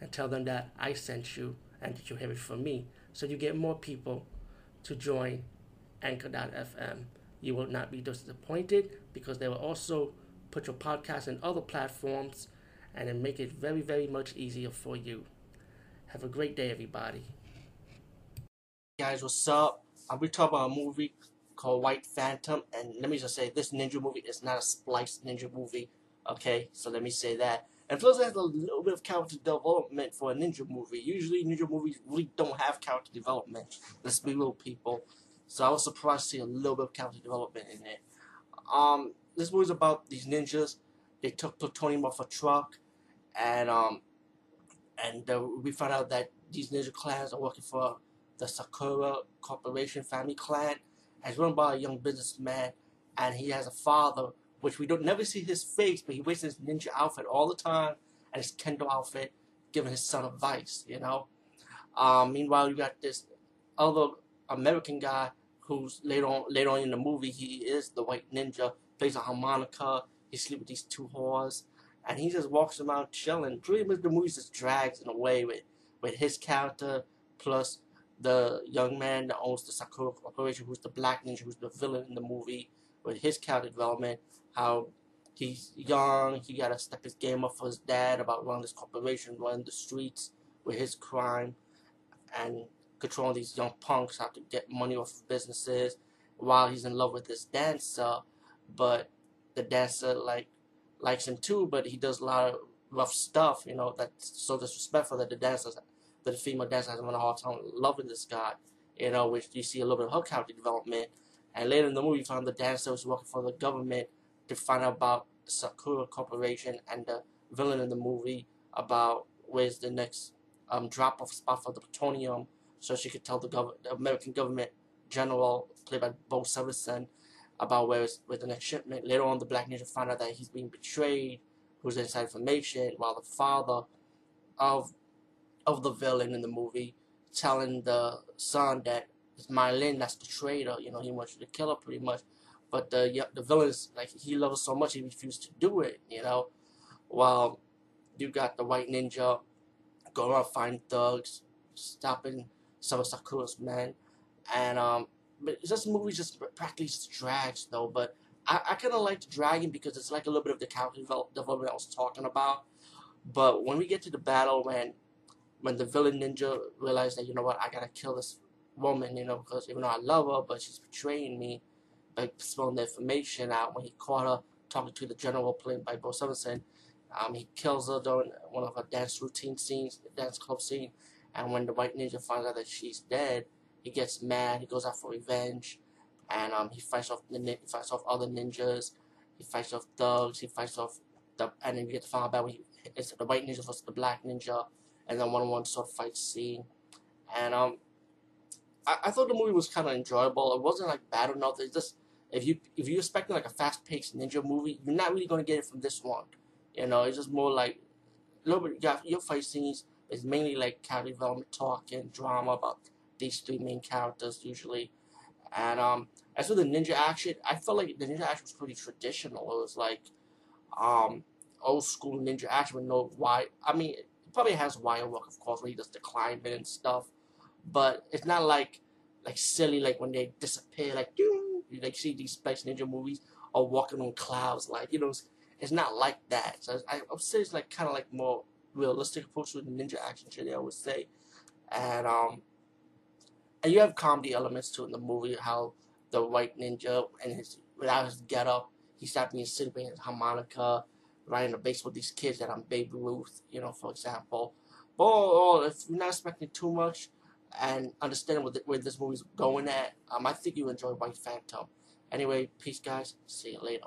and tell them that I sent you and that you have it from me. So you get more people to join Anchor.fm. You will not be disappointed because they will also put your podcast in other platforms and then make it very, very much easier for you. Have a great day, everybody. Guys, what's up? Uh, I'll be talking about a movie called White Phantom, and let me just say, this ninja movie is not a spliced ninja movie. Okay, so let me say that. And plus, it has a little bit of character development for a ninja movie. Usually, ninja movies really don't have character development. Let's be real, people. So I was surprised to see a little bit of character development in it. Um, this movie's about these ninjas. They took plutonium off a truck, and um, and uh, we found out that these ninja clans are working for the Sakura Corporation family clan, as run by a young businessman, and he has a father which we don't never see his face, but he wears his ninja outfit all the time and his kendo outfit, giving his son advice, you know. Um, meanwhile, you got this other American guy who's later on later on in the movie he is the white ninja, plays a harmonica, he sleeps with these two whores, and he just walks around chilling. Pretty much the movie just drags in a way with with his character plus the young man that owns the Sakura Corporation, who's the black ninja, who's the villain in the movie, with his character development, how he's young, he gotta step his game up for his dad about running this corporation, running the streets with his crime, and controlling these young punks, how to get money off of businesses, while he's in love with this dancer, but the dancer like likes him too, but he does a lot of rough stuff, you know, that's so disrespectful that the dancer, that the female dancer has a hard time loving this guy, you know, which you see a little bit of her character development, and later in the movie, you find the dancer was working for the government to find out about Sakura Corporation and the villain in the movie about where's the next um, drop-off spot for the plutonium so she could tell the, gov- the American government general, played by Bo Severinsen, about where's where the next shipment. Later on, the Black Ninja find out that he's being betrayed, who's inside information, while the father of of the villain in the movie telling the son that it's Mylin that's the traitor. You know, he wants you to kill her pretty much. But the the villain is like he loves her so much he refused to do it. You know, while you got the white ninja go around find thugs, stopping some of Sakura's men, and um, but this movie just practically drags though. But I, I kind of like the dragon because it's like a little bit of the character development I was talking about. But when we get to the battle, when when the villain ninja realized that you know what I gotta kill this woman, you know, because even though I love her, but she's betraying me by spilling the information out. When he caught her talking to the general played by Bo Severinsen, um, he kills her during one of her dance routine scenes, dance club scene. And when the white ninja finds out that she's dead, he gets mad. He goes out for revenge, and um, he fights off the he fights off other ninjas. He fights off thugs. He fights off the and then you get to find out about when he, it's the white ninja versus the black ninja, and then one-on-one sort of fight scene. And um, I, I thought the movie was kind of enjoyable. It wasn't like bad nothing. It's just if you if you're expecting like a fast-paced ninja movie, you're not really gonna get it from this one. You know, it's just more like a little bit. Yeah, your fight scenes is mainly like character development, talk, and drama about these three main characters usually. And um, as for the ninja action, I felt like the ninja action was pretty traditional. It was like um, old school ninja action with no wire. I mean, probably has wire work, of course, where he does the climbing and stuff but it's not like like silly like when they disappear like you like see these space ninja movies or walking on clouds like you know it's, it's not like that. So I, would say it's like kind of like more realistic approach the ninja action shit I would say. And um and you have comedy elements too in the movie how the white ninja and his without his get up he stopped being silly playing his harmonica riding the base with these kids that I'm Baby Ruth you know for example but oh, if you're not expecting too much and understand where, where this movie's going at. Um, I think you enjoy White Phantom. Anyway, peace, guys. See you later.